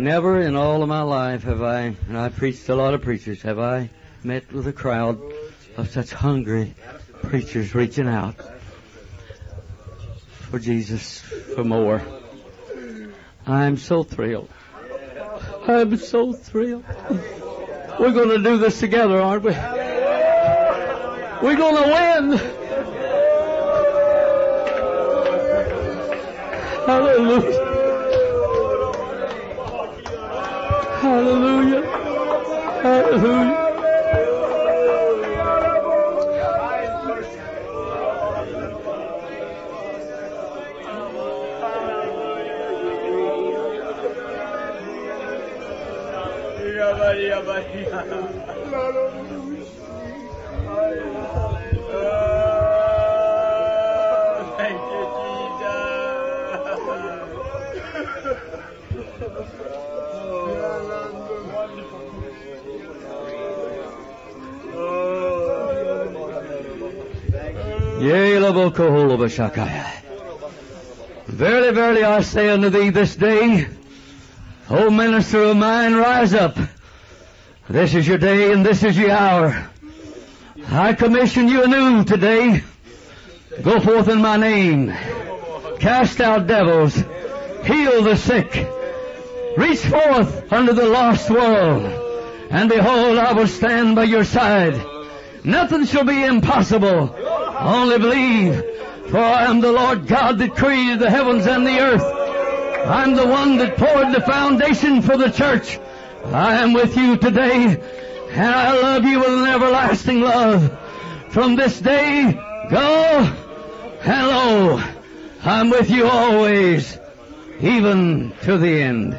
Never in all of my life have I, and I preached a lot of preachers, have I met with a crowd of such hungry preachers reaching out for Jesus, for more. I'm so thrilled. I'm so thrilled. We're going to do this together, aren't we? We're going to win. Hallelujah. Hallelujah. Hallelujah. Verily, verily, I say unto thee this day, O minister of mine, rise up. This is your day and this is your hour. I commission you anew today. Go forth in my name. Cast out devils. Heal the sick. Reach forth unto the lost world. And behold, I will stand by your side. Nothing shall be impossible. Only believe. For I am the Lord God that created the heavens and the earth. I'm the one that poured the foundation for the church. I am with you today, and I love you with an everlasting love. From this day, go, hello, I'm with you always, even to the end.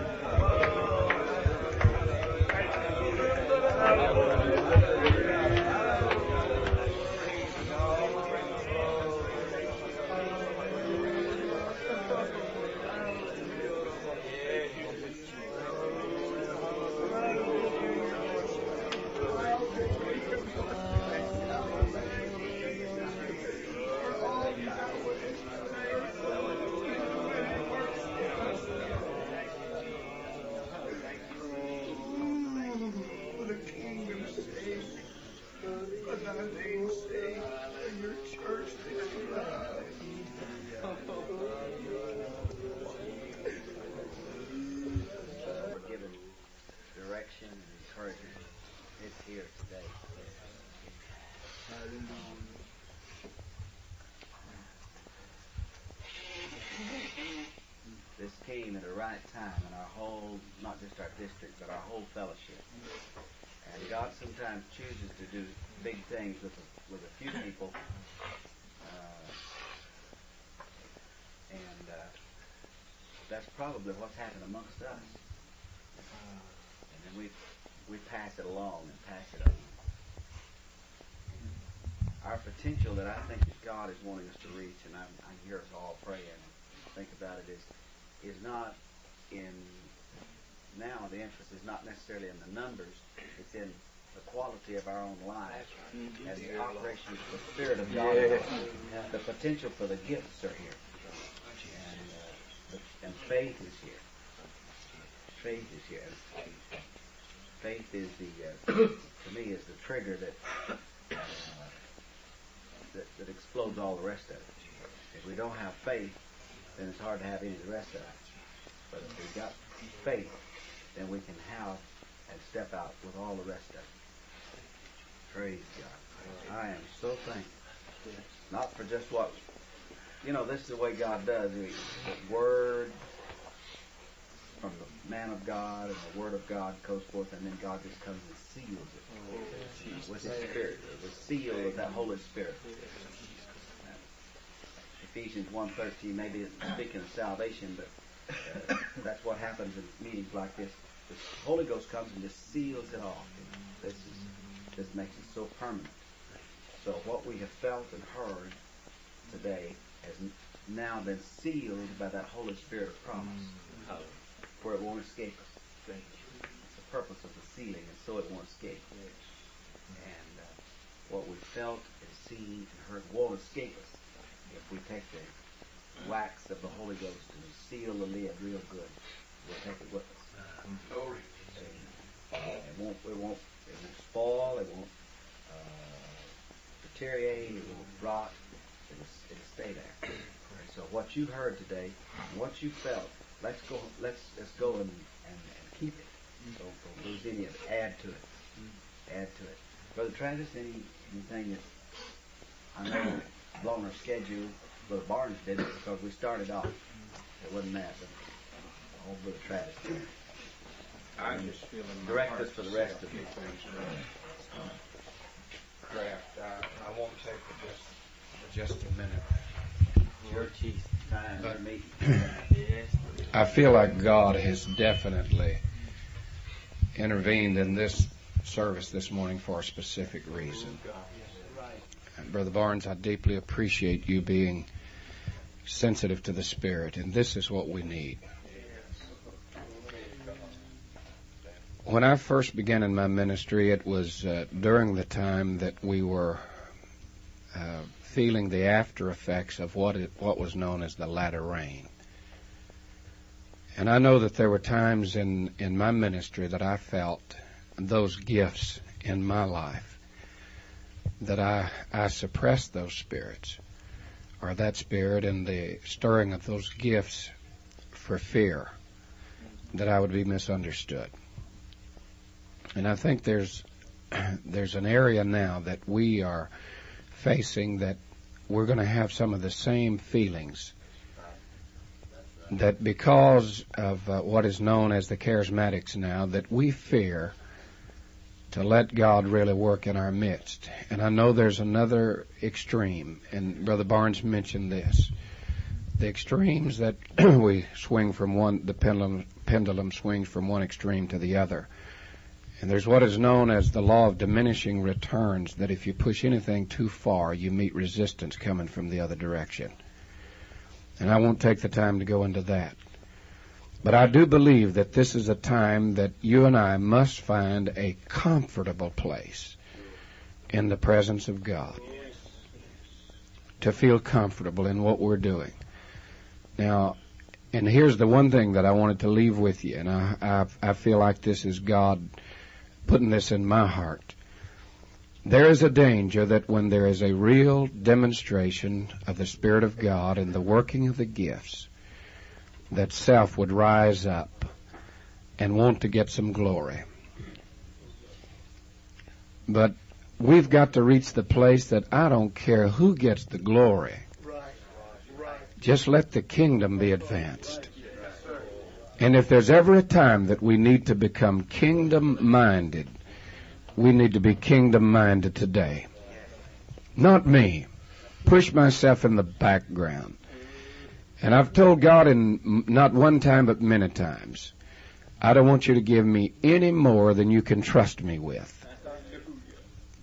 Potential that I think that God is wanting us to reach, and I, I hear us all praying and think about it, is is not in now the emphasis is not necessarily in the numbers, it's in the quality of our own lives and the operation of the Spirit of God. The potential for the gifts are here. And, uh, the- and faith is here. Faith is here. Faith is the, uh, to me, is the trigger that, that that explodes all the rest of it. If we don't have faith, then it's hard to have any of the rest of it. But if we've got faith, then we can have and step out with all the rest of it. Praise God. I am so thankful. Not for just what, you know, this is the way God does. He- Word from the man of God and the Word of God goes forth, and then God just comes and seals it with His Spirit. The seal of that Holy Spirit. Ephesians 1.13, maybe it's speaking of salvation, but uh, that's what happens in meetings like this. The Holy Ghost comes and just seals it off. This is this makes it so permanent. So what we have felt and heard today has now been sealed by that Holy Spirit promise, for it won't escape us. Thank you. It's the purpose of the sealing, and so it won't escape. Yes. And uh, what we felt and seen and heard won't escape us if we take the wax of the Holy Ghost and seal the lid real good. We'll take it with us. Glory. It won't. It won't. It won't spoil. It won't uh, deteriorate. It won't rot. It'll, it'll stay there. So what you heard today, what you felt, let's go, let's let's go and, and, and keep it. Don't, don't lose any of it. Add to it. Add to it. Brother Travis, any anything that I know blown our schedule. Brother Barnes did it because we started off. It wasn't that, but all Brother Travis did. it. I just feel in my Direct us for the rest of it. things uh, Kraft. I, I won't take just just a minute. Your teeth, time, your meat. I feel like God has definitely intervened in this service this morning for a specific reason. And Brother Barnes, I deeply appreciate you being sensitive to the Spirit, and this is what we need. When I first began in my ministry, it was uh, during the time that we were uh, feeling the after effects of what it, what was known as the latter rain. And I know that there were times in, in my ministry that I felt those gifts in my life, that I, I suppressed those spirits, or that spirit and the stirring of those gifts for fear that I would be misunderstood. And I think there's there's an area now that we are facing that we're going to have some of the same feelings that because of uh, what is known as the charismatics now that we fear to let God really work in our midst. And I know there's another extreme, and Brother Barnes mentioned this. The extremes that we swing from one, the pendulum, pendulum swings from one extreme to the other. And there's what is known as the law of diminishing returns, that if you push anything too far, you meet resistance coming from the other direction. And I won't take the time to go into that. But I do believe that this is a time that you and I must find a comfortable place in the presence of God to feel comfortable in what we're doing. Now, and here's the one thing that I wanted to leave with you, and I, I, I feel like this is God putting this in my heart. There is a danger that when there is a real demonstration of the Spirit of God and the working of the gifts, that self would rise up and want to get some glory. But we've got to reach the place that I don't care who gets the glory. Just let the kingdom be advanced. And if there's ever a time that we need to become kingdom minded, we need to be kingdom minded today. Not me. Push myself in the background. And I've told God in not one time but many times, I don't want you to give me any more than you can trust me with.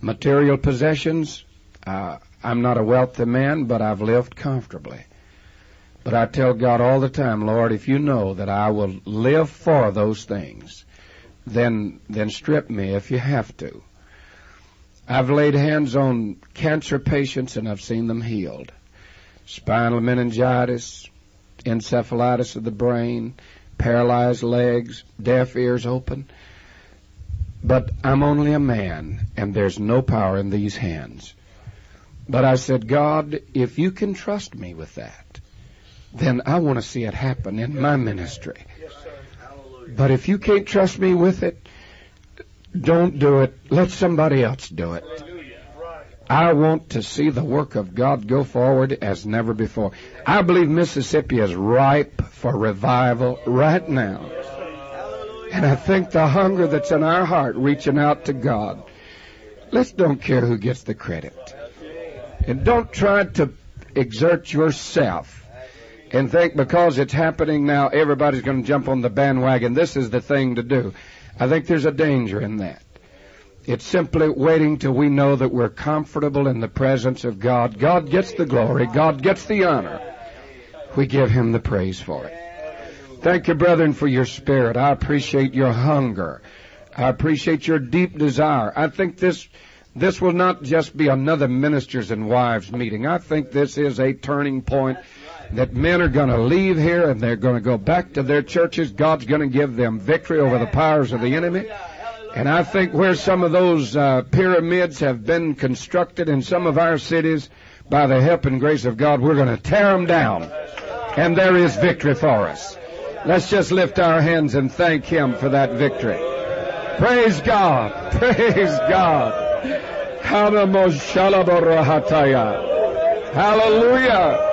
Material possessions, uh, I'm not a wealthy man, but I've lived comfortably. But I tell God all the time, Lord, if you know that I will live for those things, then then strip me if you have to. I've laid hands on cancer patients and I've seen them healed. Spinal meningitis, encephalitis of the brain, paralyzed legs, deaf ears open. But I'm only a man and there's no power in these hands. But I said, God, if you can trust me with that, then I want to see it happen in my ministry. But if you can't trust me with it, don't do it. Let somebody else do it. I want to see the work of God go forward as never before. I believe Mississippi is ripe for revival right now. And I think the hunger that's in our heart reaching out to God. Let's don't care who gets the credit. And don't try to exert yourself and think because it's happening now, everybody's going to jump on the bandwagon. This is the thing to do. I think there's a danger in that. It's simply waiting till we know that we're comfortable in the presence of God. God gets the glory. God gets the honor. We give Him the praise for it. Thank you, brethren, for your spirit. I appreciate your hunger. I appreciate your deep desire. I think this, this will not just be another ministers and wives meeting. I think this is a turning point that men are going to leave here and they're going to go back to their churches. God's going to give them victory over the powers of the enemy. And I think where some of those uh, pyramids have been constructed in some of our cities, by the help and grace of God, we're going to tear them down. And there is victory for us. Let's just lift our hands and thank Him for that victory. Praise God. Praise God. Hallelujah.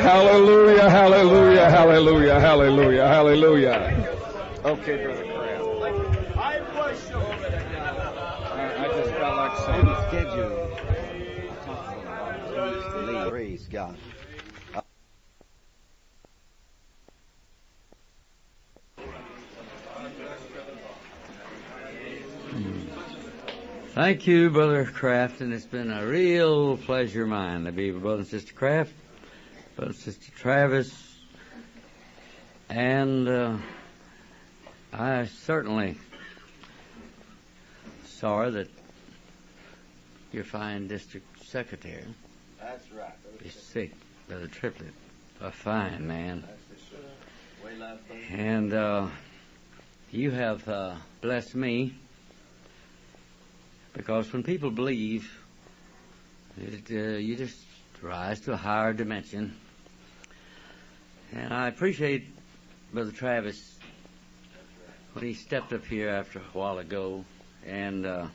Hallelujah, hallelujah, hallelujah, hallelujah, hallelujah. Okay, Brother Kraft. I bless you. I just felt like saying schedule. Praise God. Thank you, Brother Kraft, and it's been a real pleasure of mine to be with Brother and Sister Kraft, And Sister Travis, and uh, I certainly sorry that your fine district secretary That's right. is sick, Brother Triplet, a fine man, That's for sure. We love him. and uh, you have uh, blessed me because when people believe, it, uh, you just rise to a higher dimension. And I appreciate Brother Travis when he stepped up here after a while ago, and uh,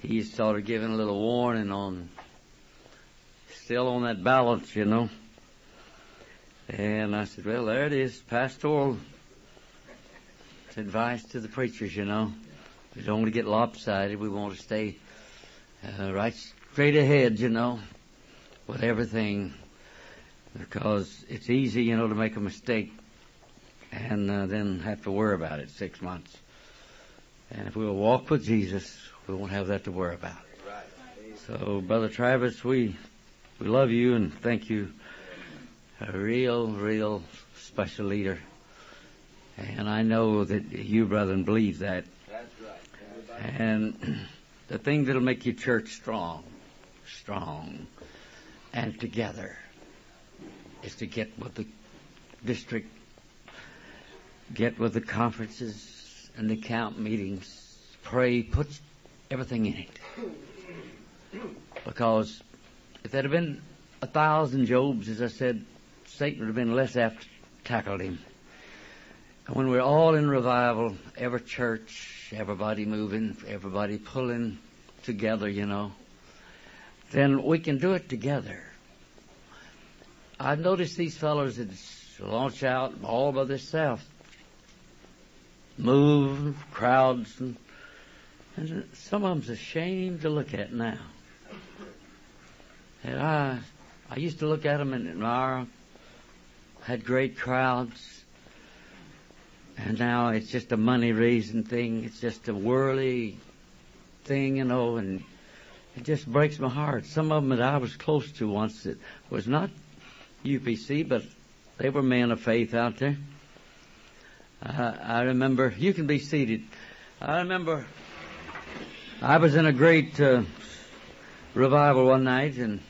he started giving a little warning on still on that balance, you know. And I said, well, there it is, pastoral advice to the preachers, you know. We don't want to get lopsided. We want to stay uh, right straight ahead, you know, with everything, because it's easy, you know, to make a mistake and uh, then have to worry about it six months. And if we'll walk with Jesus, we won't have that to worry about. So, Brother Travis, we we love you and thank you. A real, real special leader. And I know that you, brethren, believe that. That's right. And the thing that'll make your church strong, strong, and together is to get with the district, get with the conferences and the camp meetings, pray, put everything in it. Because if there'd have been a thousand Jobs, as I said, Satan would have been less apt to tackle him. And when we're all in revival, every church, everybody moving, everybody pulling together, you know, then we can do it together. I've noticed these fellows that launch out all by themselves, move crowds, and, and some of them's ashamed to look at now. And I, I used to look at them and admire had great crowds. And now it's just a money raising thing. It's just a whirly thing, you know, and it just breaks my heart. Some of them that I was close to once that was not UPC, but they were men of faith out there. Uh, I remember, you can be seated. I remember I was in a great uh, revival one night, and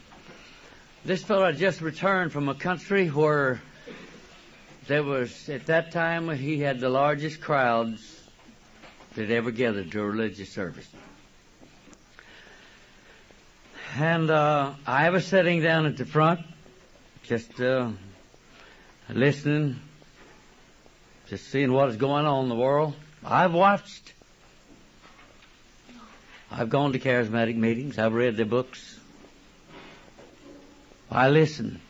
this fellow had just returned from a country where there was, at that time, he had the largest crowds that ever gathered to a religious service. And uh, I was sitting down at the front, just uh, listening, just seeing what is going on in the world. I've watched. I've gone to charismatic meetings. I've read their books. I listen.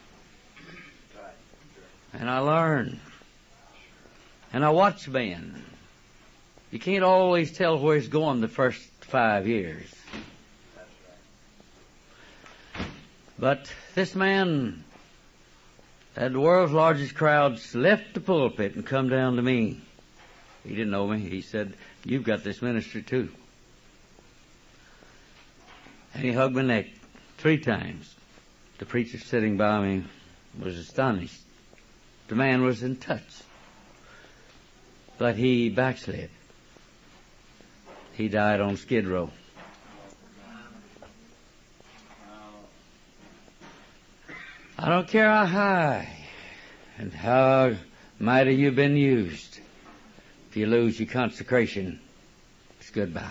And I learn. And I watch men. You can't always tell where he's going the first five years. But this man had the world's largest crowds left the pulpit and come down to me. He didn't know me. He said, You've got this ministry too. And he hugged my neck three times. The preacher sitting by me was astonished. The man was in touch. But he backslid. He died on Skid Row. I don't care how high and how mighty you've been used. If you lose your consecration, it's goodbye.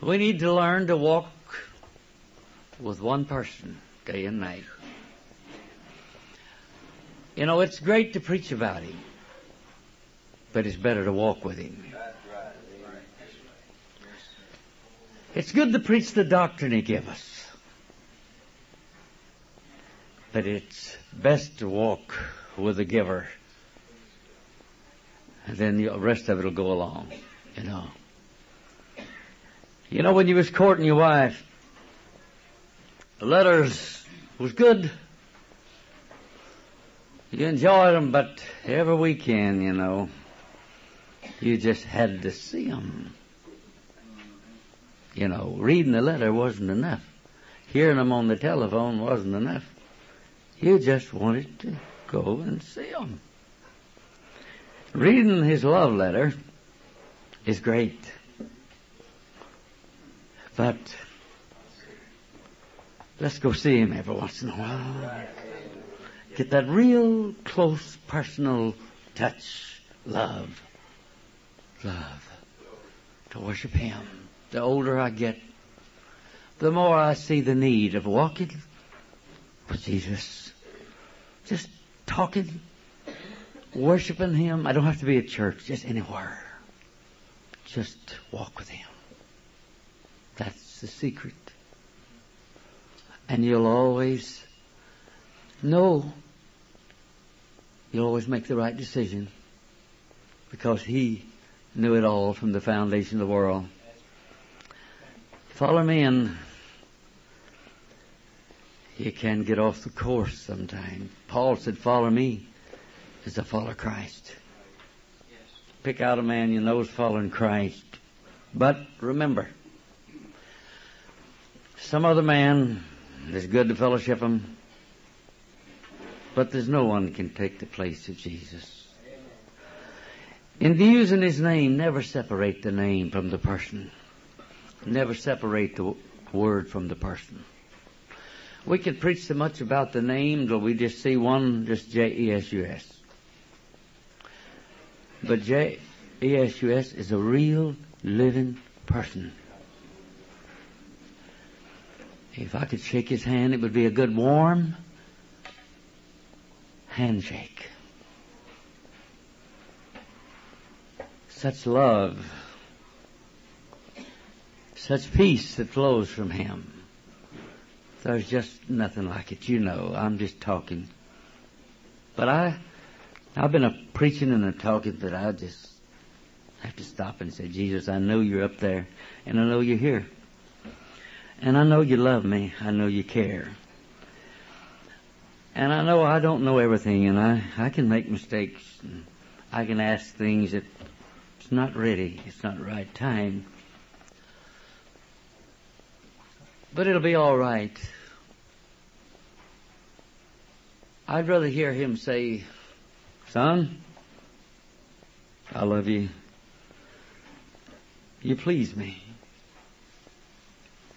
We need to learn to walk with one person day and night. You know, it's great to preach about him, but it's better to walk with him. It's good to preach the doctrine he gave us, but it's best to walk with the giver, and then the rest of it will go along, you know. You know, when you was courting your wife, the letters was good. You enjoyed them, but every weekend, you know, you just had to see them. You know, reading the letter wasn't enough. Hearing them on the telephone wasn't enough. You just wanted to go and see them. Reading his love letter is great. But let's go see him every once in a while. Get that real close personal touch, love, love, to worship him. The older I get, the more I see the need of walking with Jesus. Just talking, worshiping him. I don't have to be at church, just anywhere. Just walk with him. That's the secret. And you'll always know, you'll always make the right decision because He knew it all from the foundation of the world. Follow me and you can get off the course sometime. Paul said, follow me as I follow Christ. Pick out a man you know is following Christ. But remember, some other man is good to fellowship him, but there's no one can take the place of Jesus. In using his name, never separate the name from the person. Never separate the word from the person. We can preach so much about the name till we just see one, just J-E-S-U-S. But J-E-S-U-S is a real living person. If I could shake his hand, it would be a good warm handshake. Such love, such peace that flows from him. There's just nothing like it. You know, I'm just talking. But I, I've been a preaching and a talking that I just have to stop and say, Jesus, I know you're up there and I know you're here. And I know you love me. I know you care. And I know I don't know everything and I, I can make mistakes. And I can ask things that it's not ready. It's not the right time. But it'll be all right. I'd rather hear him say, son, I love you. You please me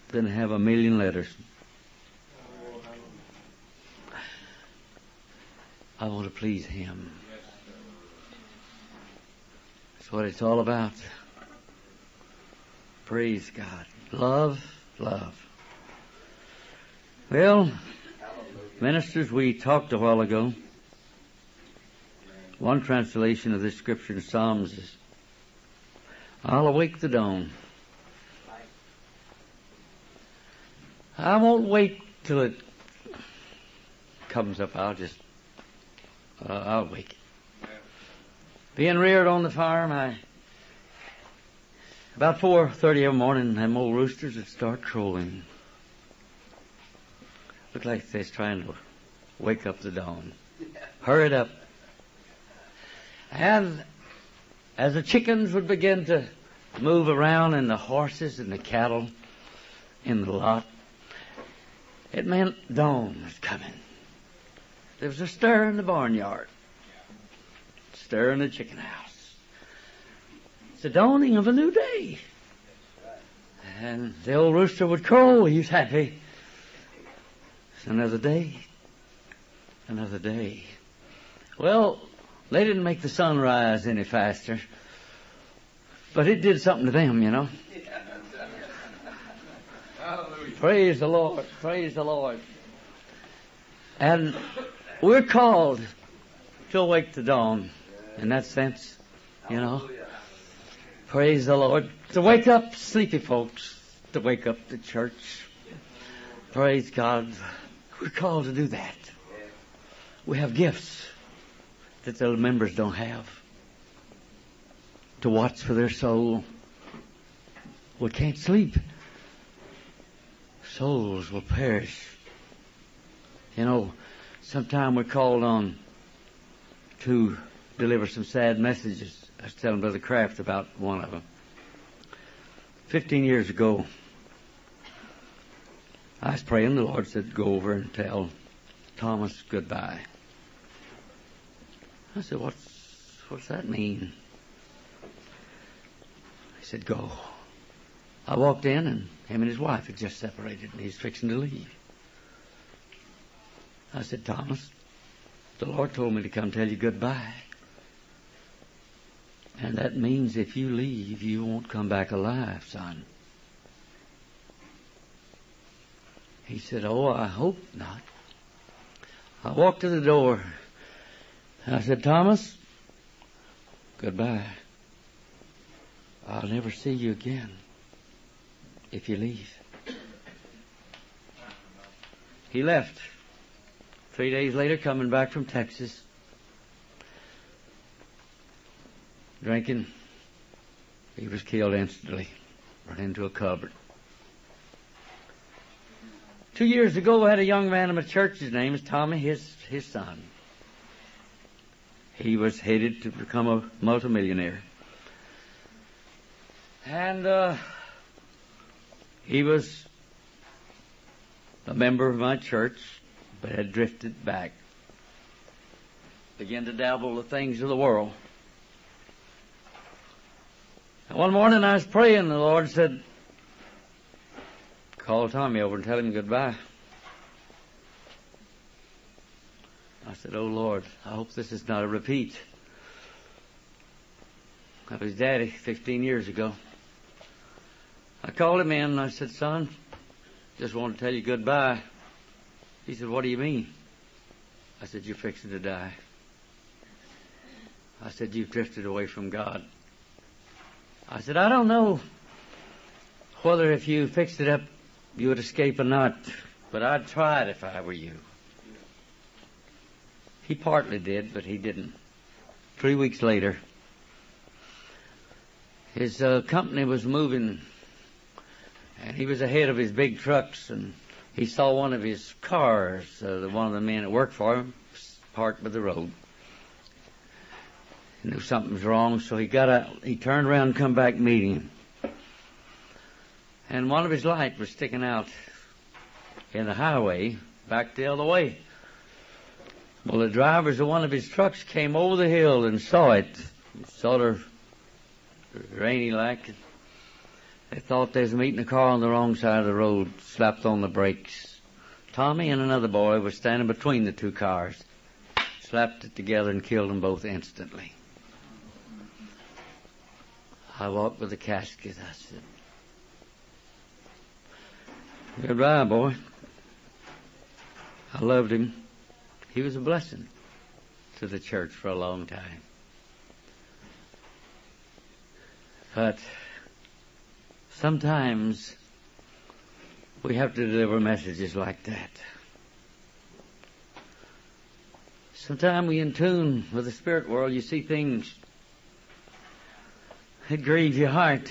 than have a million letters. I want to please Him. That's what it's all about. Praise God. Love, love. Well, ministers, we talked a while ago. One translation of this scripture in Psalms is, I'll awake the dawn. I won't wait till it comes up. I'll just, uh, I'll wake it. Being reared on the farm, I, about 4.30 every morning, them old roosters would start crowing. Look like they're trying to wake up the dawn. Hurry it up. And as the chickens would begin to move around and the horses and the cattle in the lot, it meant dawn was coming. There was a stir in the barnyard, stir in the chicken house. It's the dawning of a new day. And the old rooster would crow. He was happy. Another day. Another day. Well, They didn't make the sun rise any faster. But it did something to them, you know. Praise the Lord. Praise the Lord. And we're called to awake the dawn in that sense, you know. Praise the Lord. To wake up sleepy folks, to wake up the church. Praise God. We're called to do that. We have gifts that the members don't have. To watch for their soul. We can't sleep. Souls will perish. You know, sometime we're called on to deliver some sad messages. I was telling Brother Kraft about one of them. Fifteen years ago, I was praying. The Lord said, "Go over and tell Thomas goodbye." I said, "What's what's that mean?" He said, "Go." I walked in, and him and his wife had just separated, and he's fixing to leave. I said, "Thomas, the Lord told me to come tell you goodbye." And that means if you leave, you won't come back alive, son. He said, Oh, I hope not. I walked to the door. I said, Thomas, goodbye. I'll never see you again if you leave. He left. Three days later, coming back from Texas, drinking, he was killed instantly, run into a cupboard. Two years ago, I had a young man in my church. His name is Tommy, his, his son. He was headed to become a multimillionaire. And uh, he was a member of my church, but had drifted back. Began to dabble the things of the world. And one morning I was praying, the Lord said, Call Tommy over and tell him goodbye. I said, Oh Lord, I hope this is not a repeat of his daddy 15 years ago. I called him in and I said, Son, just want to tell you goodbye. He said, What do you mean? I said, You're fixing to die. I said, You've drifted away from God. I said, I don't know whether if you fixed it up you would escape or not, but I'd try it if I were you. He partly did, but he didn't. Three weeks later, his uh, company was moving, and he was ahead of his big trucks, and he saw one of his cars, uh, one of the men that worked for him, parked by the road. He knew something was wrong, so he got out. He turned around and come back meeting him and one of his lights was sticking out in the highway back the other way. Well, the drivers of one of his trucks came over the hill and saw it, sort of rainy like. They thought they was meeting a car on the wrong side of the road, slapped on the brakes. Tommy and another boy were standing between the two cars, slapped it together and killed them both instantly. I walked with the casket. I said, Goodbye, boy. I loved him. He was a blessing to the church for a long time. But sometimes we have to deliver messages like that. Sometimes we in tune with the spirit world, you see things that grieve your heart.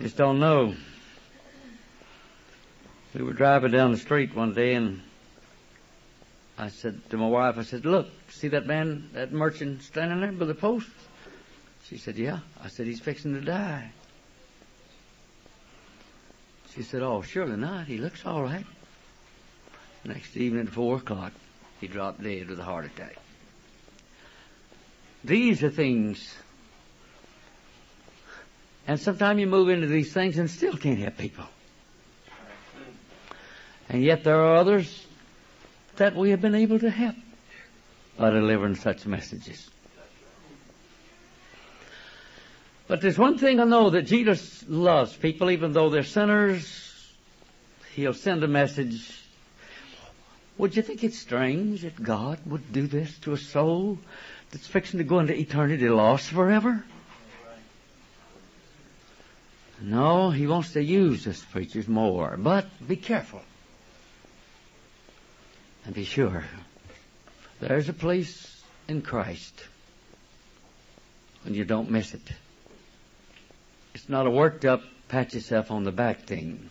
Just don't know. We were driving down the street one day and I said to my wife, I said, look, see that man, that merchant standing there by the post? She said, yeah. I said, he's fixing to die. She said, oh, surely not. He looks all right. Next evening at four o'clock, he dropped dead with a heart attack. These are things and sometimes you move into these things and still can't help people. And yet there are others that we have been able to help. by delivering such messages. But there's one thing I know that Jesus loves people, even though they're sinners. He'll send a message. Would you think it's strange that God would do this to a soul that's fixing to go into eternity lost forever? No, he wants to use us preachers more, but be careful. And be sure there's a place in Christ and you don't miss it. It's not a worked up, pat yourself on the back thing.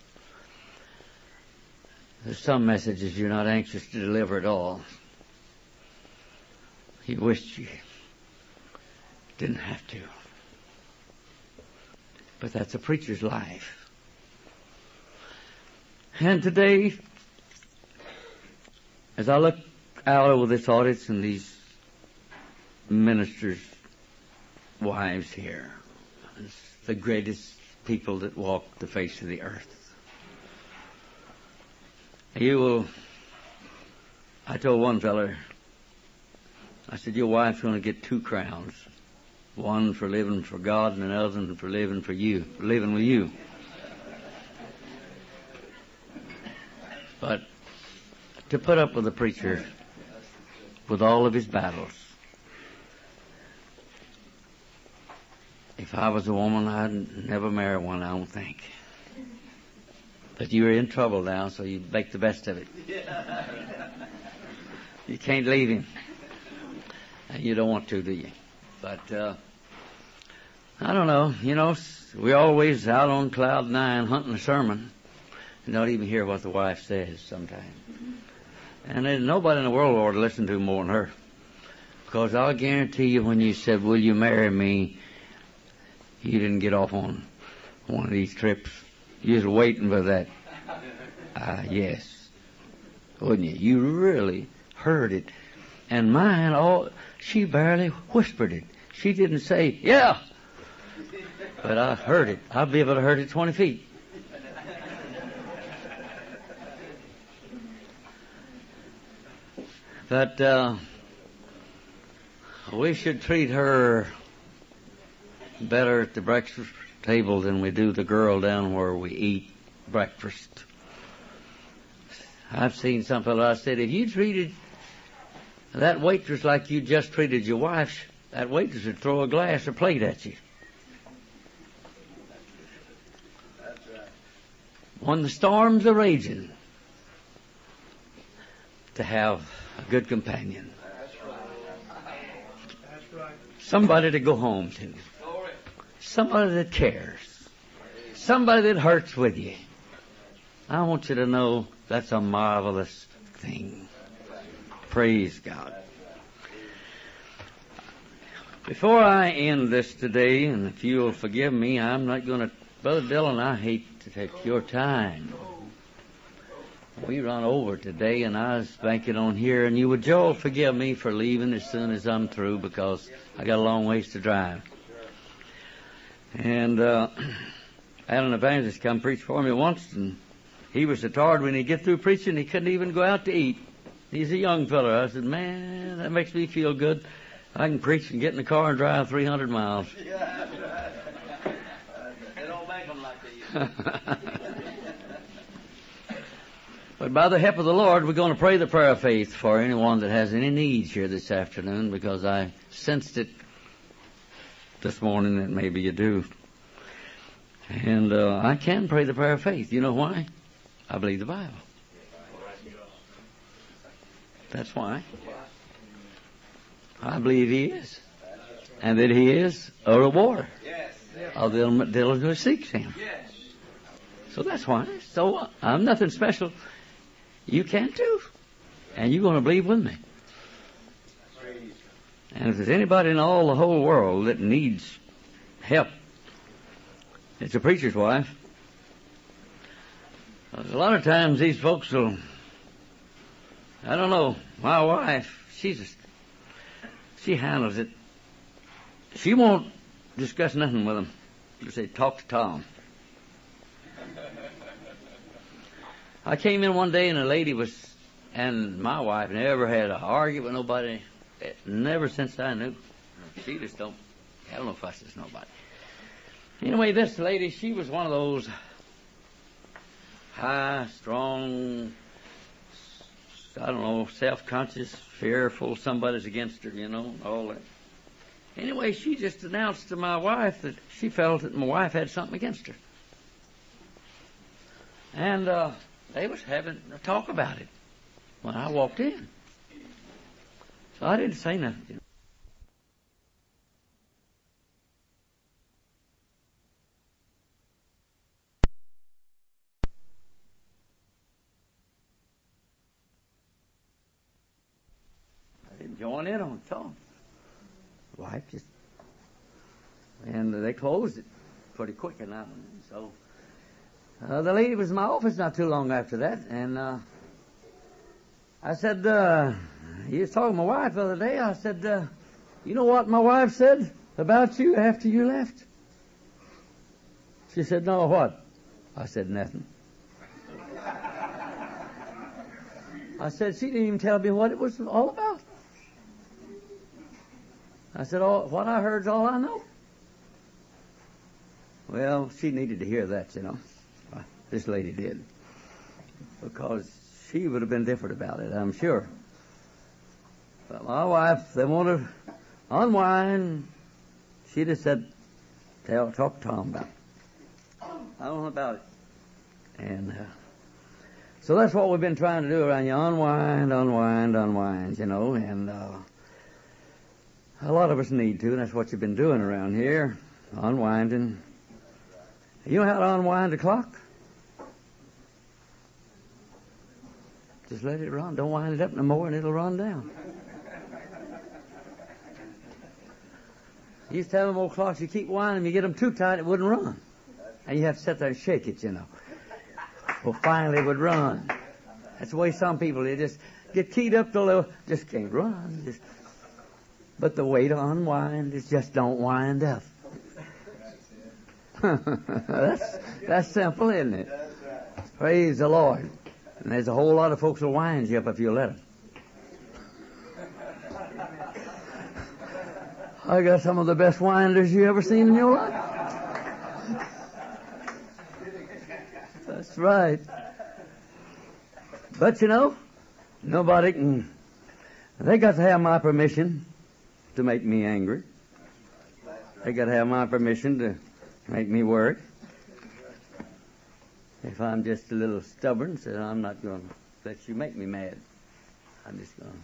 There's some messages you're not anxious to deliver at all. You wished you didn't have to. But that's a preacher's life. And today, as I look out over this audience and these ministers' wives here, the greatest people that walk the face of the earth. You will, I told one feller, I said, your wife's going to get two crowns. One for living for God and another for living for you, for living with you. But to put up with a preacher with all of his battles, if I was a woman, I'd never marry one, I don't think. But you're in trouble now, so you make the best of it. You can't leave him. And you don't want to, do you? But, uh, I don't know. You know, we're always out on cloud nine hunting a sermon and don't even hear what the wife says sometimes. And there's nobody in the world ought to listen to more than her. Because I'll guarantee you when you said, will you marry me, you didn't get off on one of these trips. You was waiting for that. Ah, yes. Wouldn't you? You really heard it. And mine, all, she barely whispered it. She didn't say, yeah. But I heard it. I'll be able to heard it 20 feet. But, uh, we should treat her better at the breakfast table than we do the girl down where we eat breakfast. I've seen some fellow, I said, if you treated that waitress like you just treated your wife, that waitress would throw a glass or plate at you. When the storms are raging, to have a good companion. Somebody to go home to. Somebody that cares. Somebody that hurts with you. I want you to know that's a marvelous thing. Praise God. Before I end this today, and if you'll forgive me, I'm not going to, Brother Dillon, I hate to take your time. We run over today, and I was banking on here, and you would, Joel, forgive me for leaving as soon as I'm through because I got a long ways to drive. And uh, I had an evangelist come preach for me once, and he was so tired when he get through preaching, he couldn't even go out to eat. He's a young fellow. I said, man, that makes me feel good. I can preach and get in the car and drive 300 miles. Yeah, that's right. they don't make them like they used But by the help of the Lord, we're going to pray the prayer of faith for anyone that has any needs here this afternoon because I sensed it this morning that maybe you do. And uh, I can pray the prayer of faith. You know why? I believe the Bible. That's why. I believe He is. And that He is a rewarder Oh, of them that diligently seeks Him. So that's why. So I'm nothing special. You can too. And you're going to believe with me. And if there's anybody in all the whole world that needs help, it's a preacher's wife. A lot of times these folks will, I don't know, my wife, she's, just, she handles it. She won't discuss nothing with them. She'll say, talk to Tom. I came in one day and a lady was, and my wife never had an argument with nobody, never since I knew. She just don't have no fusses, nobody. Anyway, this lady, she was one of those high, strong, I don't know, self-conscious, fearful somebody's against her, you know, all that. Anyway, she just announced to my wife that she felt that my wife had something against her. And uh, they was having a talk about it when I walked in. So I didn't say nothing. I didn't join in on the talk. Wife just, and they closed it pretty quick, and I, so uh, the lady was in my office not too long after that, and uh, I said, uh, he was talking to my wife the other day. I said, uh, you know what my wife said about you after you left? She said, no, what? I said, nothing. I said, she didn't even tell me what it was all about. I said, oh, what I heard's all I know. Well, she needed to hear that, you know. This lady did. Because she would have been different about it, I'm sure. But my wife, they want to unwind. She'd have said, tell, talk to Tom about it. I don't know about it. And uh, so that's what we've been trying to do around you. Unwind, unwind, unwind, you know. And uh, a lot of us need to, that's what you've been doing around here. Unwinding. You know how to unwind a clock? Just let it run. Don't wind it up no more and it'll run down. You used to have them old clocks, you keep winding them, you get them too tight, it wouldn't run. And you have to sit there and shake it, you know. Well, finally it would run. That's the way some people, they just get keyed up till they just can't run. Just, but the way to unwind is just don't wind up. that's, that's simple, isn't it? Praise the Lord. And there's a whole lot of folks will wind you up if you let them. I got some of the best winders you ever seen in your life. That's right. But you know, nobody can. They got to have my permission to make me angry. They got to have my permission to make me work. If I'm just a little stubborn, so I'm not going to let you make me mad. I'm just going to,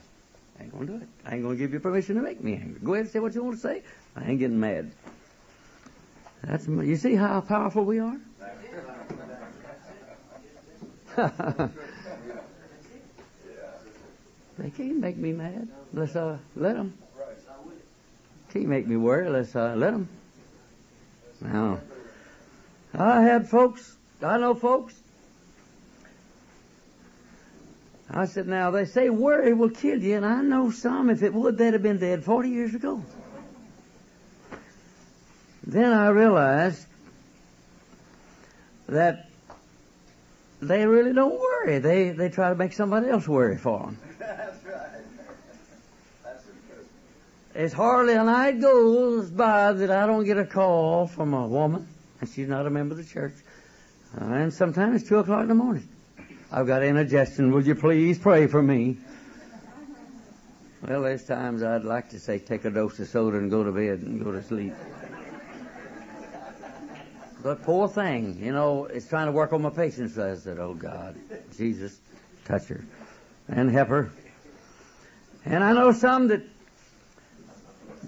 I ain't going to do it. I ain't going to give you permission to make me angry. Go ahead and say what you want to say. I ain't getting mad. That's, you see how powerful we are? they can't make me mad unless I let them. Can't make me worry unless I let them. Now, I had folks I know folks. I said, now they say worry will kill you, and I know some. If it would, they'd have been dead 40 years ago. Then I realized that they really don't worry. They they try to make somebody else worry for them. That's right. That's It's hardly a night goes by that I don't get a call from a woman, and she's not a member of the church, uh, and sometimes it's two o'clock in the morning. I've got indigestion. Will you please pray for me? Well, there's times I'd like to say take a dose of soda and go to bed and go to sleep. But poor thing, you know, it's trying to work on my patience. I said, oh God, Jesus, touch her and help her. And I know some that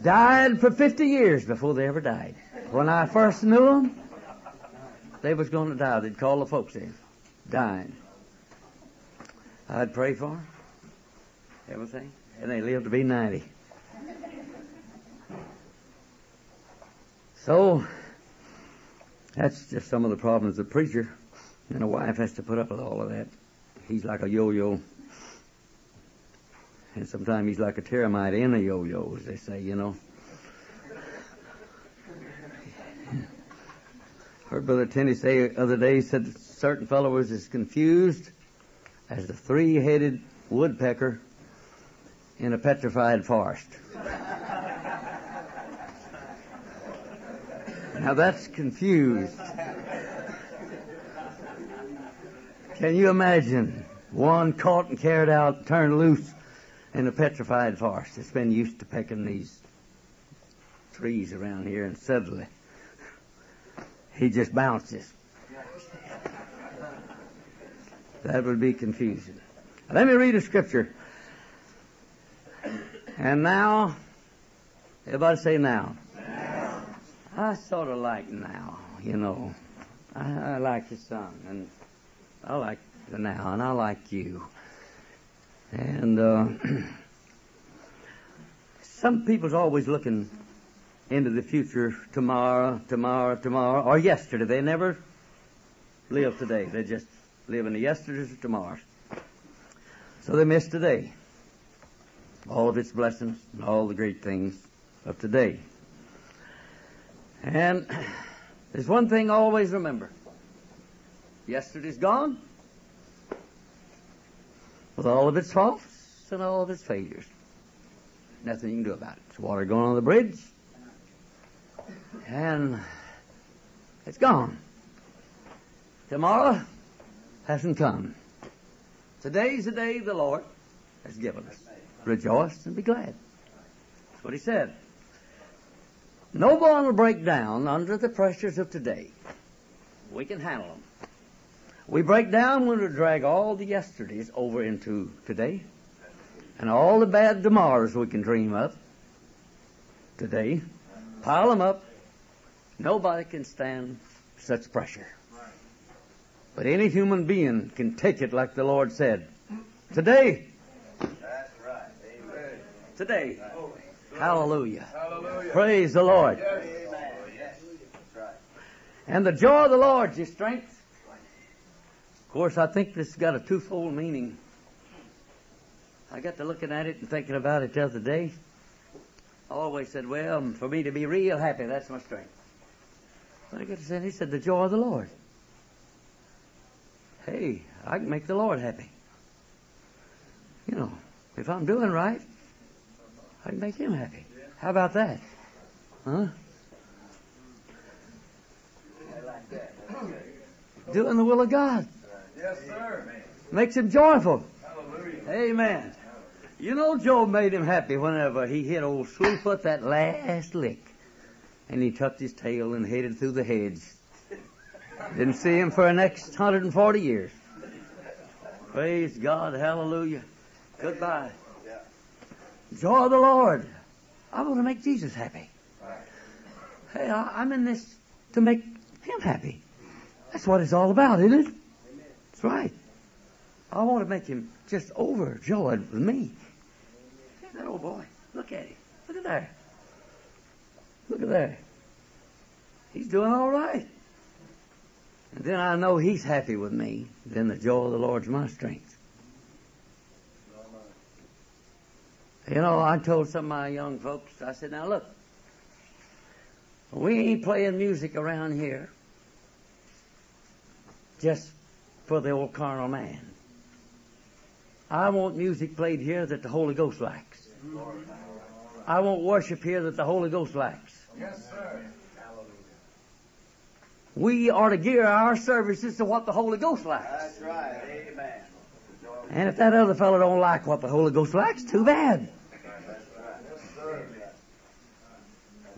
died for 50 years before they ever died. When I first knew them, they was going to die. They'd call the folks in, dying. I'd pray for them, everything, and they lived to be 90. So, that's just some of the problems the preacher and a wife has to put up with all of that. He's like a yo-yo. And sometimes he's like a termite in a yo-yo, as they say, you know. Heard Brother Tenney say the other day, he said certain fellow was as confused as the three-headed woodpecker in a petrified forest. Now that's confused. Can you imagine one caught and carried out, turned loose in a petrified forest? It's been used to pecking these trees around here, and suddenly he just bounces. That would be confusing. Let me read a scripture. And now, everybody say now. Now. I sort of like now, you know. I, I like the song, and I like the now, and I like you. And uh, some people's always looking into the future tomorrow, tomorrow, tomorrow, or yesterday. They never live today. They just live in the yesterdays or tomorrows. So they miss today. All of its blessings and all the great things of today. And there's one thing always remember. Yesterday's gone. With all of its faults and all of its failures. Nothing you can do about it. It's water going on the bridge. And it's gone. Tomorrow hasn't come. Today's the day the Lord has given us. Rejoice and be glad. That's what he said. No one will break down under the pressures of today. We can handle them. We break down when we drag all the yesterdays over into today. And all the bad tomorrows we can dream of today. Pile them up. Nobody can stand such pressure. But any human being can take it like the Lord said. Today. Right. Today. Hallelujah. Hallelujah. Praise the Lord. Yes. And the joy of the Lord is your strength. Course, I think this has got a twofold meaning. I got to looking at it and thinking about it the other day. I always said, well, for me to be real happy, that's my strength. But I got to say, he said, the joy of the Lord. Hey, I can make the Lord happy. You know, if I'm doing right, I can make him happy. How about that? Huh? Doing the will of God Yes, sir. makes him joyful. Hallelujah. Amen. You know, Job made him happy whenever he hit old Slewfoot that last lick. And he tucked his tail and headed through the hedge. Didn't see him for the next 140 years. Praise God. Hallelujah. Goodbye. Joy of the Lord. I want to make Jesus happy. Hey, I, I'm in this to make him happy. That's what it's all about, isn't it? Right. I want to make him just overjoyed with me. That old boy? Look at him. Look at there. Look at there. He's doing all right. And then I know he's happy with me. Then the joy of the Lord's my strength. You know, I told some of my young folks, I said, now look, we ain't playing music around here just for the old carnal man. I want music played here that the Holy Ghost likes. I want worship here that the Holy Ghost likes. Yes, sir. We are to gear our services to what the Holy Ghost likes. That's right. Amen. And if that other fellow don't like what the Holy Ghost likes, too bad.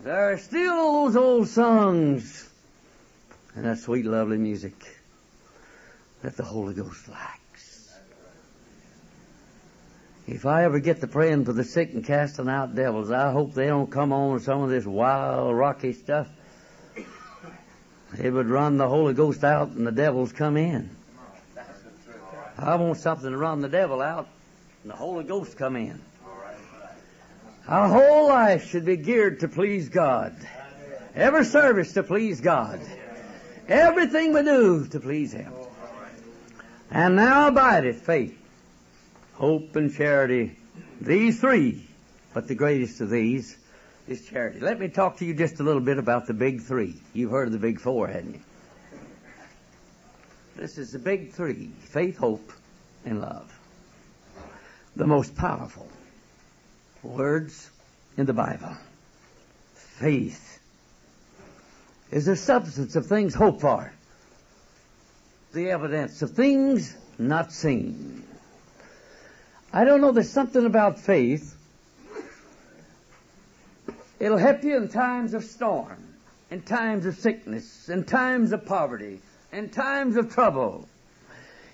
There are still those old songs and that sweet, lovely music that the Holy Ghost likes. If I ever get to praying for the sick and casting out devils, I hope they don't come on some of this wild, rocky stuff. It would run the Holy Ghost out and the devils come in. I want something to run the devil out and the Holy Ghost come in. Our whole life should be geared to please God. Every service to please God. Everything we do to please Him. And now abideth faith, hope, and charity. These three, but the greatest of these is charity. Let me talk to you just a little bit about the big three. You've heard of the big four, hadn't you? This is the big three faith, hope, and love. The most powerful. words in the Bible. Faith is the substance of things hoped for, the evidence of things not seen. I don't know, there's something about faith. It'll help you in times of storm, in times of sickness, in times of poverty, in times of trouble.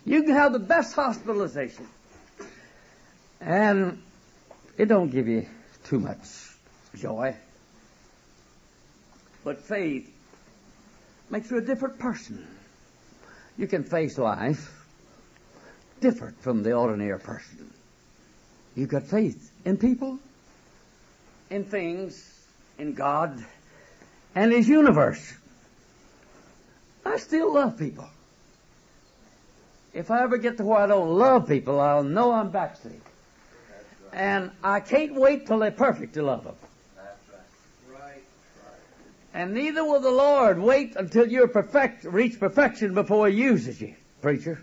You can have the best hospitalization. And it don't give you too much joy. But faith makes you a different person. You can face life different from the ordinary person. You've got faith in people, in things, in God, and His universe. I still love people. If I ever get to where I don't love people, I'll know I'm backslid. And I can't wait till they're perfect to love them. And neither will the Lord wait until you're perfect, reach perfection before He uses you, preacher.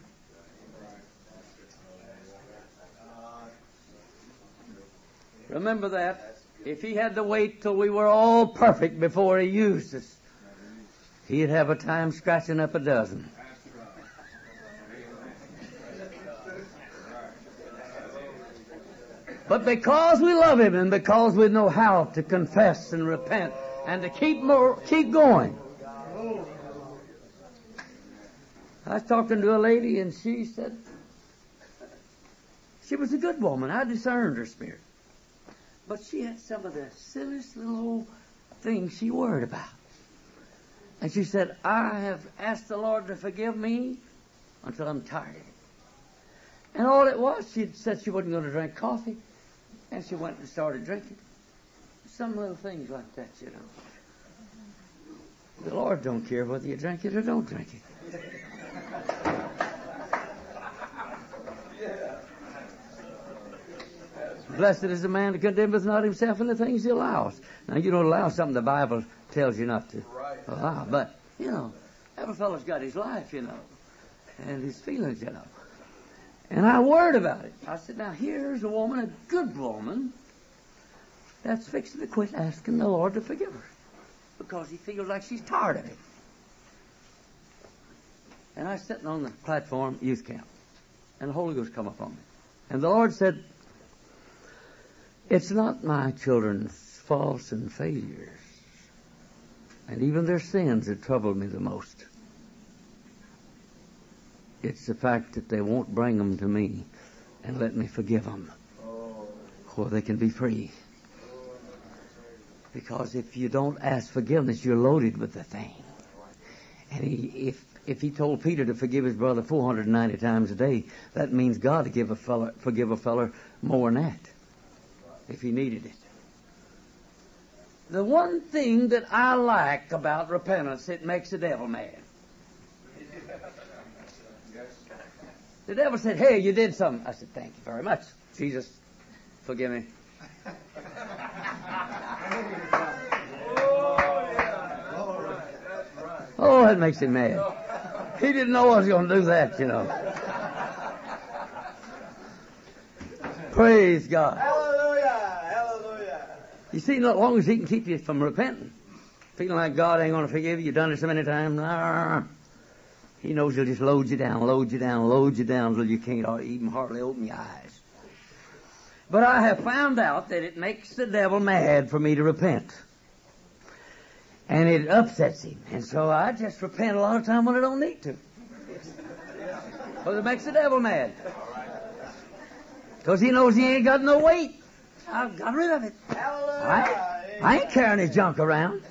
Remember that. If He had to wait till we were all perfect before He used us, He'd have a time scratching up a dozen. But because we love Him and because we know how to confess and repent and to keep more, keep going. I was talking to a lady and she said, she was a good woman. I discerned her spirit. But she had some of the silliest little things she worried about. And she said, I have asked the Lord to forgive me until I'm tired of it. And all it was, she said she wasn't going to drink coffee. And she went and started drinking. Some little things like that, you know. The Lord don't care whether you drink it or don't drink it. Blessed is the man that condemneth not himself in the things he allows. Now, you don't allow something the Bible tells you not to allow. But, you know, every fellow's got his life, you know, and his feelings, you know. And I worried about it. I said, now here's a woman, a good woman, that's fixing to quit asking the Lord to forgive her because he feels like she's tired of it. And I was sitting on the platform, youth camp, and the Holy Ghost come up on me. And the Lord said, it's not my children's faults and failures, and even their sins that trouble me the most. It's the fact that they won't bring them to me and let me forgive them, or they can be free. Because if you don't ask forgiveness, you're loaded with the thing. And he, if if he told Peter to forgive his brother 490 times a day, that means God to give a fella, forgive a feller more than that, if he needed it. The one thing that I like about repentance, it makes the devil mad. The devil said, Hey, you did something. I said, Thank you very much. Jesus, forgive me. Oh, that makes him mad. He didn't know I was going to do that, you know. Praise God. Hallelujah! Hallelujah! You see, as long as he can keep you from repenting, feeling like God ain't going to forgive you, you've done it so many times, nah, he knows he'll just load you down, load you down, load you down until you can't even hardly open your eyes. But I have found out that it makes the devil mad for me to repent. And it upsets him. And so I just repent a lot of time when I don't need to. Because it makes the devil mad. Because he knows he ain't got no weight. I've got rid of it. I, I ain't carrying his junk around.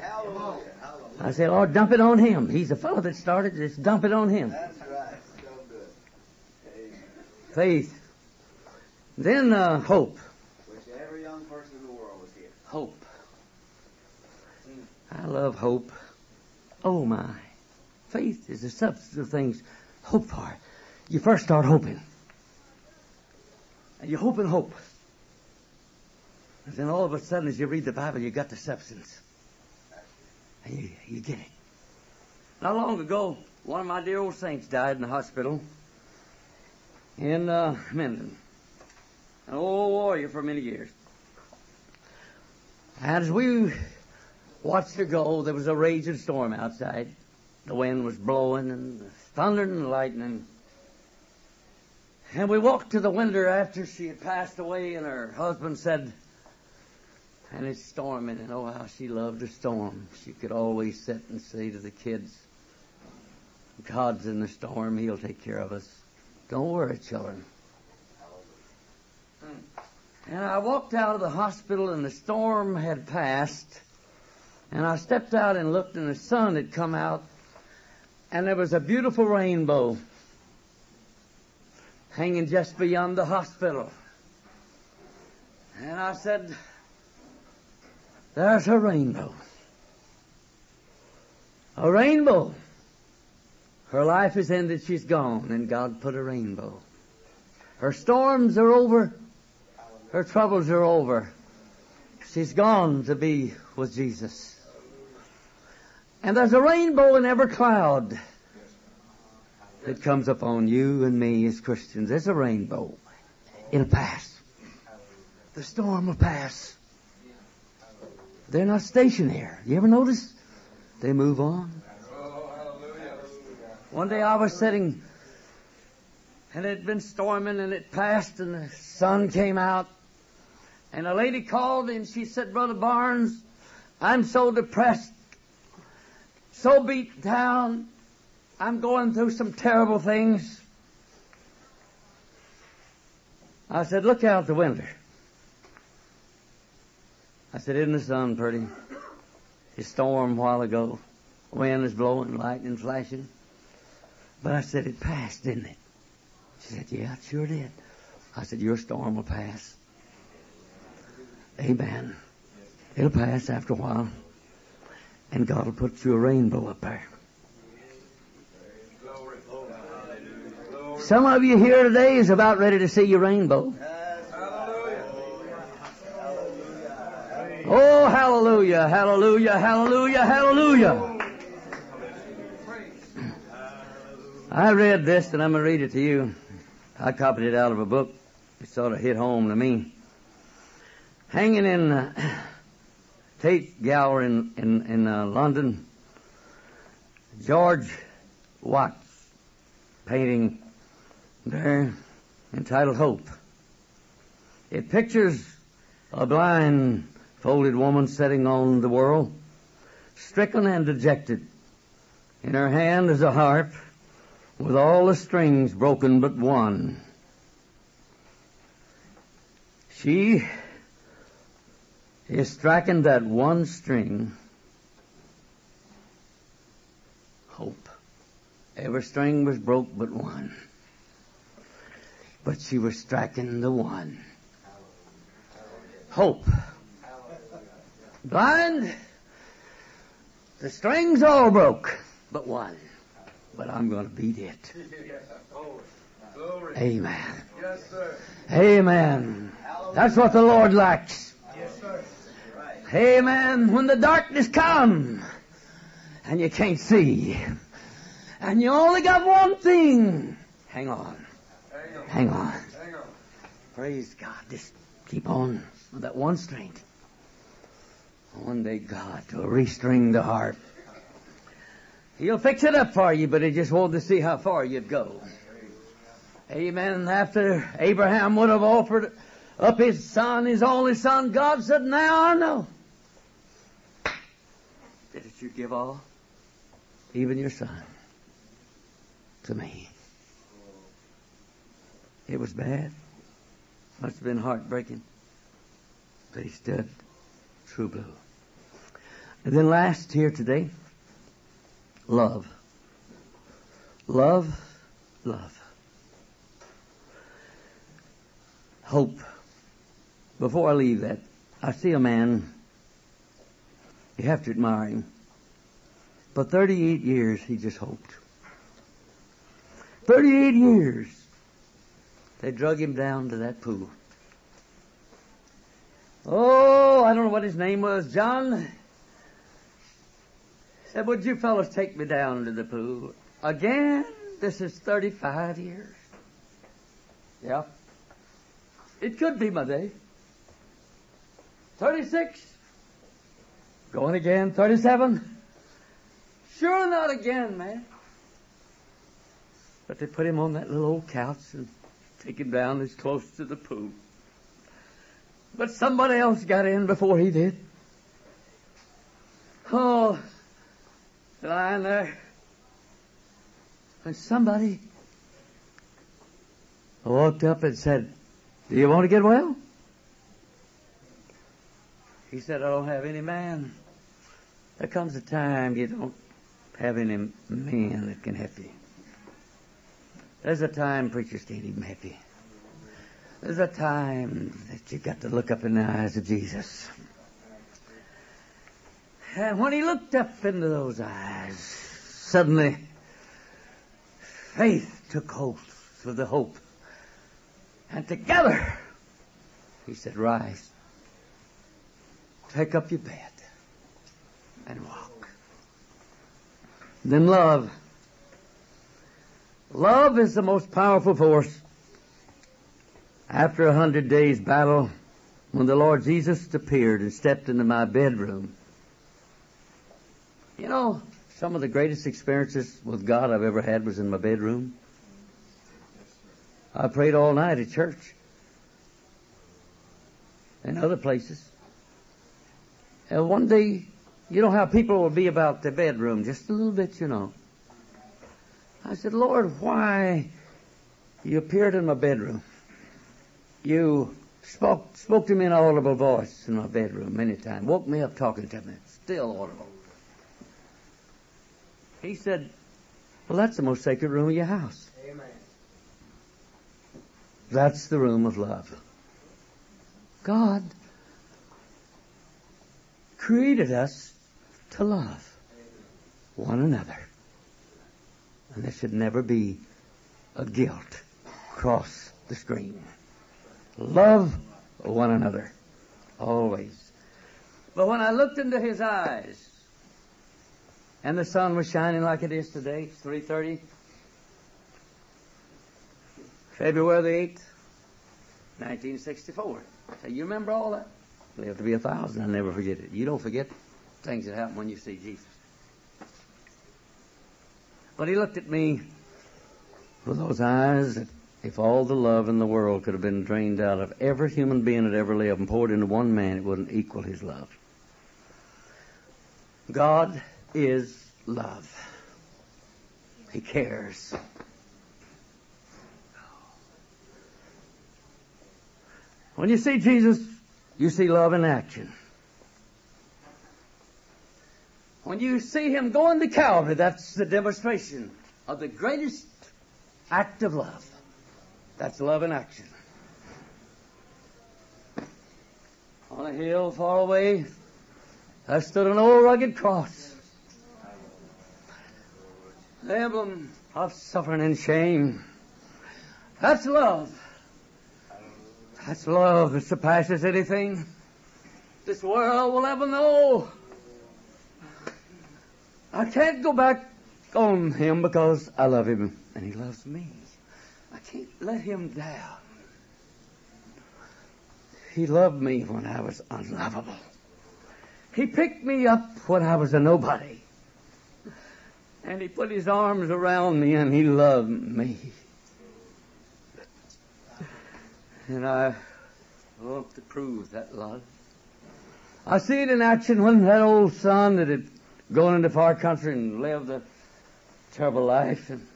I say, Lord, dump it on him. He's the fellow that started this. Dump it on him. That's right. Faith. Then uh, hope. Which every young person in the world was here. Hope. I love hope. Oh my. Faith is the substance of things hoped for. You first start hoping. And you hope and hope. And then all of a sudden, as you read the Bible, you got the substance. And you, you get it. Not long ago, one of my dear old saints died in the hospital in uh, Minden. An old warrior for many years. And as we watched her go, there was a raging storm outside. The wind was blowing and thundering and lightning. And we walked to the window after she had passed away, and her husband said, and it's storming, and oh, how she loved the storm. She could always sit and say to the kids, God's in the storm, He'll take care of us. Don't worry, children. And I walked out of the hospital, and the storm had passed. And I stepped out and looked, and the sun had come out, and there was a beautiful rainbow hanging just beyond the hospital. And I said, There's a rainbow. A rainbow. Her life is ended, she's gone, and God put a rainbow. Her storms are over, her troubles are over. She's gone to be with Jesus. And there's a rainbow in every cloud that comes upon you and me as Christians. There's a rainbow. It'll pass. The storm will pass. They're not stationary. You ever notice? They move on. One day I was sitting and it had been storming and it passed and the sun came out and a lady called and she said, Brother Barnes, I'm so depressed, so beat down. I'm going through some terrible things. I said, look out the window. I said, isn't the sun pretty? It stormed a while ago. Wind is blowing, lightning flashing. But I said, it passed, didn't it? She said, yeah, it sure did. I said, your storm will pass. Amen. It'll pass after a while. And God will put you a rainbow up there. Some of you here today is about ready to see your rainbow. Oh, hallelujah, hallelujah, hallelujah, hallelujah. I read this and I'm going to read it to you. I copied it out of a book. It sort of hit home to me. Hanging in uh, Tate Gallery in, in, in uh, London, George Watts painting there entitled Hope. It pictures a blind folded woman sitting on the world, stricken and dejected. In her hand is a harp with all the strings broken but one. She is striking that one string. Hope. Every string was broke but one. But she was striking the one. Hope. Blind. The strings all broke but one but I'm going to beat it. Amen. Amen. That's what the Lord likes. Amen. When the darkness comes and you can't see and you only got one thing, hang on. Hang on. Praise God. Just keep on with that one string. One day God will restring the harp. He'll fix it up for you, but he just wanted to see how far you'd go. Amen. After Abraham would have offered up his son, his only son, God said, Now I know. You give all? Even your son. To me. It was bad. Must have been heartbreaking. But he stood true blue. And then last here today, love. Love, love. Hope. Before I leave that, I see a man, you have to admire him. For 38 years, he just hoped. 38 years. They drug him down to that pool. Oh, I don't know what his name was. John Said, would you fellows take me down to the pool? Again? This is 35 years. Yeah. It could be my day. 36. Going again, 37. Sure not again, man. But they put him on that little old couch and take him down as close to the pool. But somebody else got in before he did. Oh, lying there. And somebody walked up and said, Do you want to get well? He said, I don't have any man. There comes a time you don't have any man that can help you. There's a time preachers can't even help you. There's a time that you've got to look up in the eyes of Jesus. And when he looked up into those eyes, suddenly faith took hold of the hope. And together, he said, rise, take up your bed, and walk. Then love. Love is the most powerful force. After a hundred days battle, when the Lord Jesus appeared and stepped into my bedroom, you know, some of the greatest experiences with God I've ever had was in my bedroom. I prayed all night at church and other places. And one day, you know how people will be about their bedroom, just a little bit, you know. I said, Lord, why you appeared in my bedroom? You spoke spoke to me in an audible voice in my bedroom many times, woke me up talking to me, still audible. He said, Well, that's the most sacred room of your house. Amen. That's the room of love. God created us to love one another. And there should never be a guilt cross the screen. Love one another. Always. But when I looked into his eyes, and the sun was shining like it is today. It's 3.30. February the 8th, 1964. Say, you remember all that? Live to be a thousand. I'll never forget it. You don't forget things that happen when you see Jesus. But he looked at me with those eyes that if all the love in the world could have been drained out of every human being that ever lived and poured into one man, it wouldn't equal his love. God is love. He cares. When you see Jesus, you see love in action. When you see him going to Calvary, that's the demonstration of the greatest act of love. That's love in action. On a hill far away, there stood an old rugged cross. The emblem of suffering and shame. That's love. That's love that surpasses anything this world will ever know. I can't go back on him because I love him and he loves me. I can't let him down. He loved me when I was unlovable. He picked me up when I was a nobody. And he put his arms around me and he loved me. And I want to prove that love. I see it in action when that old son that had gone into far country and lived a terrible life and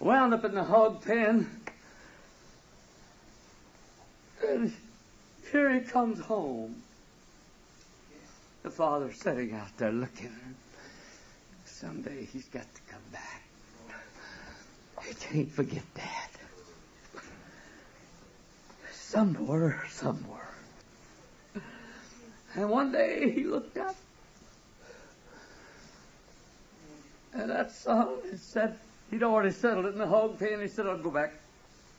wound up in the hog pen. And here he comes home. The father sitting out there looking. Someday he's got to come back. He can't forget that. Somewhere, somewhere. And one day he looked up. And that son he said, he'd already settled it in the hog pen. He said, I'll go back.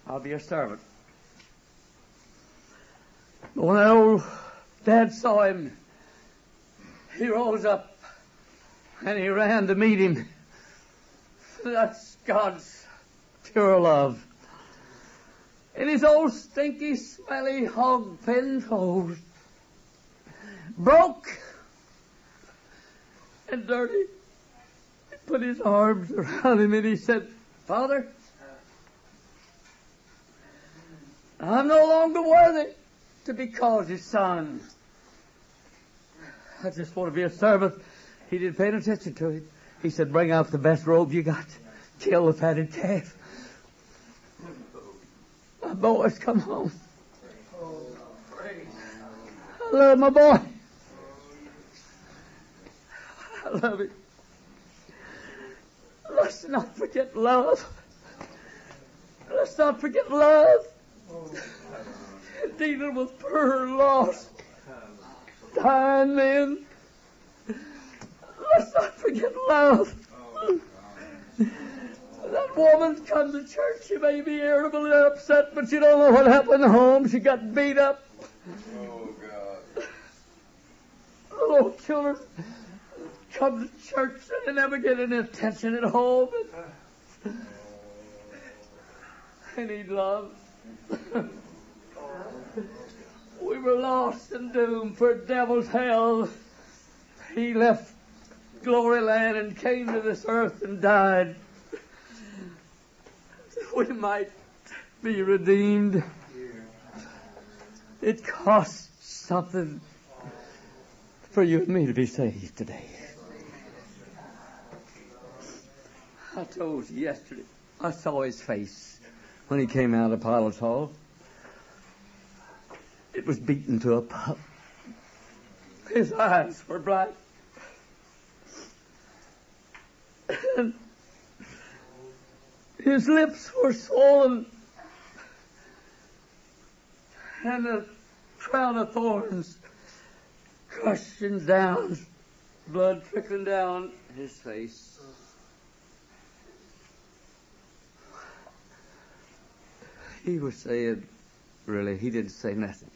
I'll be a servant. But when old dad saw him, he rose up and he ran to meet him. That's God's pure love. In his old stinky, smelly hog pen clothes. Broke and dirty. Put his arms around him and he said, Father, I'm no longer worthy to be called your son. I just want to be a servant. He didn't pay attention to it. He said, bring out the best robe you got. Kill the fatted calf. My boys come home. I love my boy. I love him. Let's not forget love. Let's not forget love. Dealing with poor, loss. dying men. Let's not forget love. That woman's come to church. She may be irritable and upset, but she don't know what happened at home. She got beat up. Oh, God. Little children come to church and never get any attention at home. I need love. we were lost and doomed for devil's hell. He left glory land and came to this earth and died. We might be redeemed. It costs something for you and me to be saved today. I told you yesterday, I saw his face when he came out of Pilate's Hall. It was beaten to a pulp. His eyes were black. His lips were swollen. And a crown of thorns crushing down, blood trickling down his face. He was saying, really, he didn't say nothing.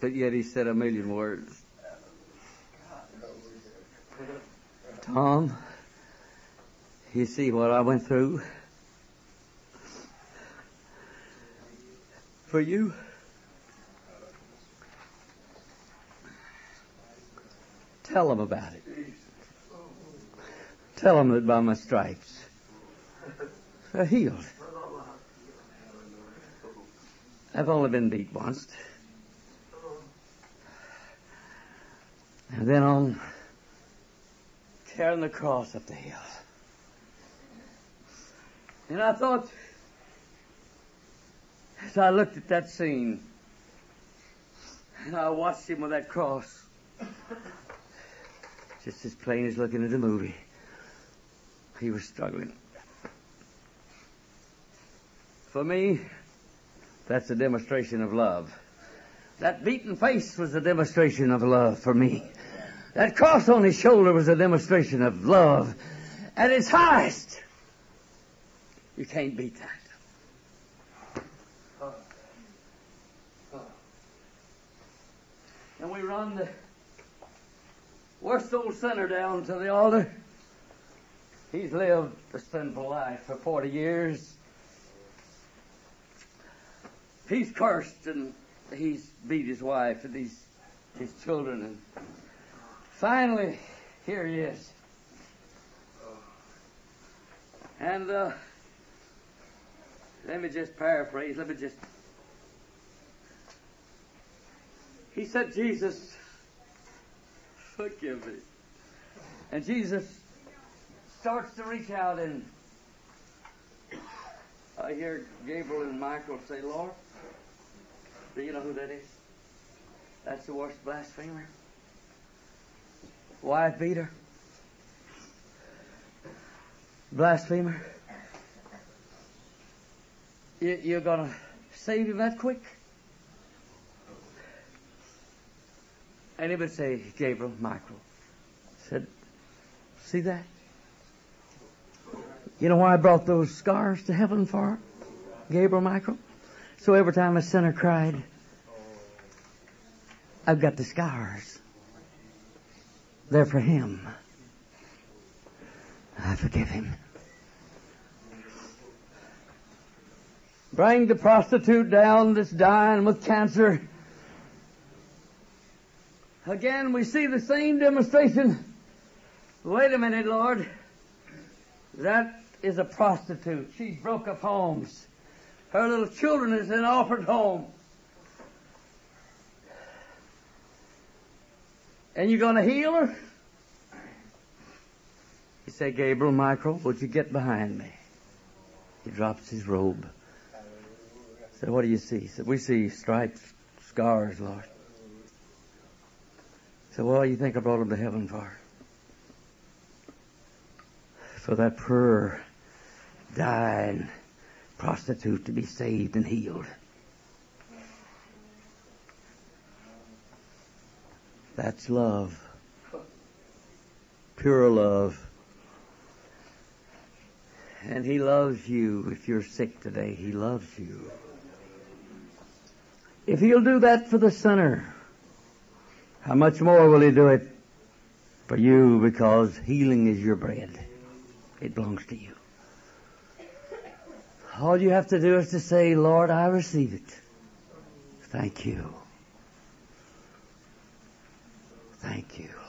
But yet he said a million words. Tom, you see what I went through? For you? Tell them about it. Tell them that by my stripes they're healed. I've only been beat once. And then on carrying the cross up the hill. And I thought, as I looked at that scene, and I watched him with that cross, just as plain as looking at a movie, he was struggling. For me, that's a demonstration of love. That beaten face was a demonstration of love for me. That cross on his shoulder was a demonstration of love at its highest. You can't beat that. And we run the worst old sinner down to the altar. He's lived a sinful life for 40 years. He's cursed and he's beat his wife and his, his children. And finally, here he is. And uh, let me just paraphrase. Let me just. He said, Jesus, forgive me. And Jesus starts to reach out, and I hear Gabriel and Michael say, Lord, do you know who that is? That's the worst blasphemer. Wife beater. Blasphemer. You, you're going to save him that quick? And he would say, Gabriel, Michael, said, see that? You know why I brought those scars to heaven for Gabriel, Michael? So every time a sinner cried, I've got the scars. They're for him. I forgive him. Bring the prostitute down that's dying with cancer. Again, we see the same demonstration Wait a minute, Lord. That is a prostitute. She broke up homes. Her little children is in orphan home. And you're going to heal her? He said, Gabriel, Michael, would you get behind me? He drops his robe. Said, what do you see? He said, we see stripes, scars, Lord. Said, well, you think I brought him to heaven for? For that poor, dying prostitute to be saved and healed. That's love. Pure love. And He loves you if you're sick today. He loves you. If He'll do that for the sinner, how much more will He do it for you because healing is your bread. It belongs to you. All you have to do is to say, Lord, I receive it. Thank you. Thank you.